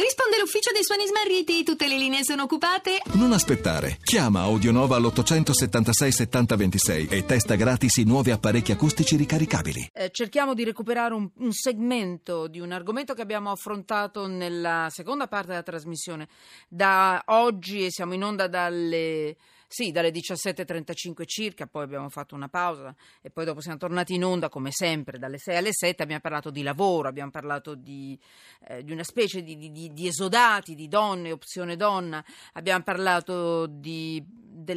Risponde l'ufficio dei suoni smarriti, tutte le linee sono occupate. Non aspettare. Chiama Audionova all'876 7026 e testa gratis i nuovi apparecchi acustici ricaricabili. Eh, cerchiamo di recuperare un, un segmento di un argomento che abbiamo affrontato nella seconda parte della trasmissione. Da oggi e siamo in onda dalle sì, dalle 17.35 circa, poi abbiamo fatto una pausa e poi dopo siamo tornati in onda come sempre dalle 6 alle 7, abbiamo parlato di lavoro, abbiamo parlato di, eh, di una specie di, di, di, esodati, di donne, opzione donna, abbiamo parlato del,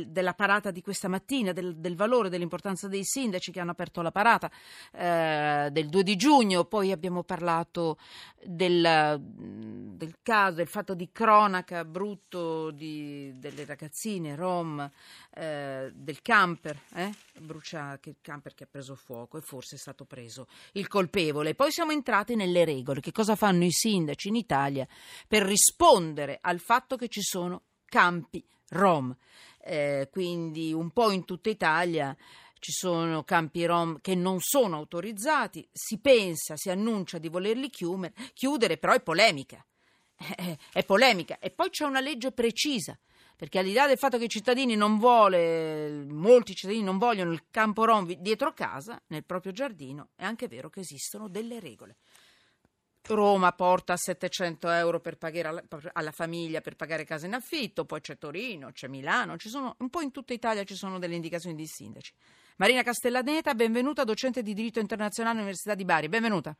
della parata di questa mattina, del, del, valore, dell'importanza dei sindaci che hanno aperto la parata eh, del 2 di giugno, poi abbiamo parlato del, del caso, del fatto di cronaca brutto delle ragazzine rom eh, del camper, eh? bruciato, il camper che ha preso fuoco e forse è stato preso il colpevole. Poi siamo entrati nelle regole, che cosa fanno i sindaci in Italia per rispondere al fatto che ci sono campi rom. Eh, quindi un po' in tutta Italia ci sono campi rom che non sono autorizzati, si pensa, si annuncia di volerli chiudere, però è polemica. È polemica e poi c'è una legge precisa perché al di là del fatto che i cittadini non vuole, molti cittadini non vogliono il campo rom dietro casa, nel proprio giardino, è anche vero che esistono delle regole. Roma porta 700 euro per pagare alla, alla, famiglia per pagare casa in affitto, poi c'è Torino, c'è Milano, sono, un po' in tutta Italia ci sono delle indicazioni di sindaci. Marina Castellaneta, benvenuta, docente di diritto internazionale all'Università di Bari, benvenuta.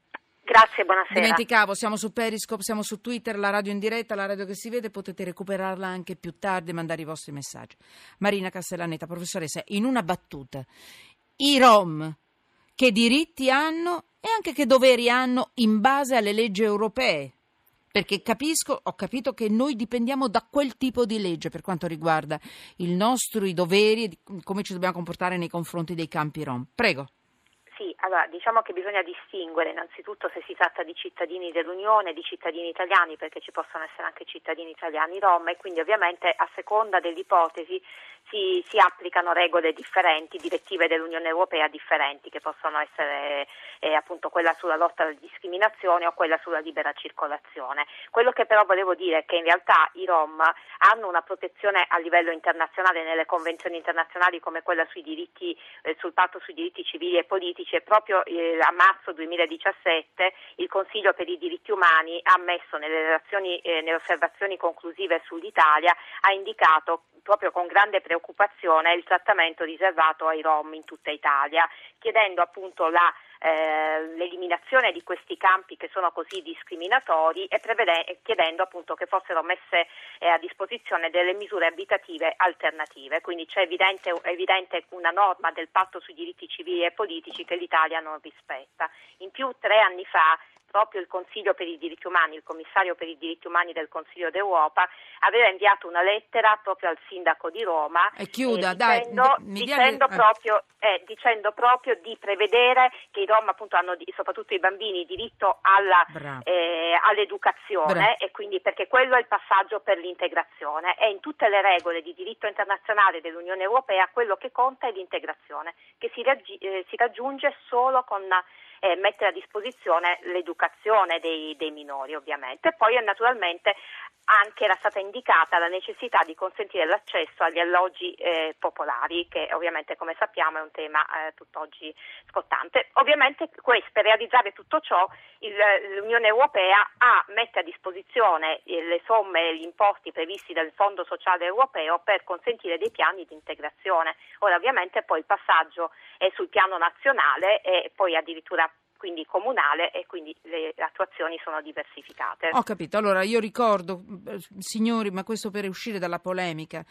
Grazie, buonasera. Dimenticavo, siamo su Periscope, siamo su Twitter, la radio in diretta, la radio che si vede, potete recuperarla anche più tardi e mandare i vostri messaggi. Marina Castellaneta, professoressa, in una battuta, i Rom che diritti hanno e anche che doveri hanno in base alle leggi europee? Perché capisco, ho capito che noi dipendiamo da quel tipo di legge per quanto riguarda il nostro, i doveri e come ci dobbiamo comportare nei confronti dei campi Rom. Prego. Allora diciamo che bisogna distinguere innanzitutto se si tratta di cittadini dell'Unione, di cittadini italiani, perché ci possono essere anche cittadini italiani rom e quindi ovviamente a seconda dell'ipotesi si, si applicano regole differenti, direttive dell'Unione Europea differenti che possono essere eh, appunto quella sulla lotta alla discriminazione o quella sulla libera circolazione. Quello che però volevo dire è che in realtà i rom hanno una protezione a livello internazionale nelle convenzioni internazionali come quella diritti, eh, sul patto sui diritti civili e politici e proprio eh, a marzo 2017 il Consiglio per i diritti umani ha messo nelle, relazioni, eh, nelle osservazioni conclusive sull'Italia ha indicato proprio con grande preoccupazione il trattamento riservato ai rom in tutta Italia, chiedendo appunto la eh, l'eliminazione di questi campi che sono così discriminatori e prevede, chiedendo appunto che fossero messe eh, a disposizione delle misure abitative alternative. Quindi c'è evidente, evidente, una norma del patto sui diritti civili e politici che l'Italia non rispetta. In più tre anni fa proprio il Consiglio per i diritti umani, il commissario per i diritti umani del Consiglio d'Europa, aveva inviato una lettera proprio al sindaco di Roma e chiuda, eh, dicendo, dai, dicendo, viene... proprio, eh, dicendo, proprio, di prevedere che i Rom, appunto, hanno, soprattutto i bambini, diritto alla, eh, all'educazione Bravo. e quindi perché quello è il passaggio per l'integrazione. E in tutte le regole di diritto internazionale dell'Unione Europea quello che conta è l'integrazione, che si, raggi- eh, si raggiunge solo con eh, mettere a disposizione l'educazione dei, dei minori ovviamente. Poi naturalmente anche era stata indicata la necessità di consentire l'accesso agli alloggi eh, popolari, che ovviamente come sappiamo è un tema eh, tutt'oggi scottante. Ovviamente questo, per realizzare tutto ciò il, l'Unione Europea ha, mette a disposizione eh, le somme e gli importi previsti dal Fondo Sociale Europeo per consentire dei piani di integrazione. Ora ovviamente poi il passaggio è sul piano nazionale e poi addirittura quindi comunale e quindi le attuazioni sono diversificate. Ho capito, allora io ricordo, signori, ma questo per uscire dalla polemica,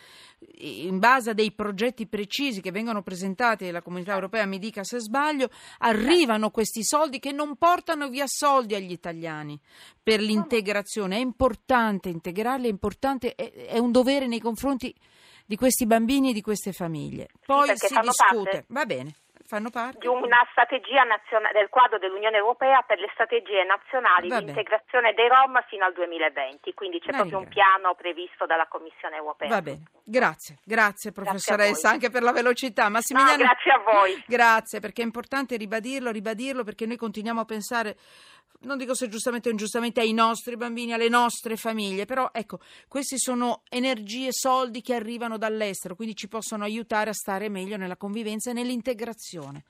in base a dei progetti precisi che vengono presentati dalla comunità europea, mi dica se sbaglio, arrivano questi soldi che non portano via soldi agli italiani per l'integrazione. È importante integrarli, è importante, è, è un dovere nei confronti di questi bambini e di queste famiglie. Poi sì, si discute. Parte. Va bene fanno parte di una strategia nazionale del quadro dell'Unione Europea per le strategie nazionali Va di integrazione dei Rom fino al 2020, quindi c'è La proprio un piano previsto dalla Commissione Europea. Va bene, grazie, grazie professoressa grazie anche per la velocità. Massimiliano, no, grazie a voi. Grazie perché è importante ribadirlo, ribadirlo perché noi continuiamo a pensare non dico se giustamente o ingiustamente, ai nostri bambini, alle nostre famiglie, però ecco, questi sono energie, soldi che arrivano dall'estero, quindi ci possono aiutare a stare meglio nella convivenza e nell'integrazione.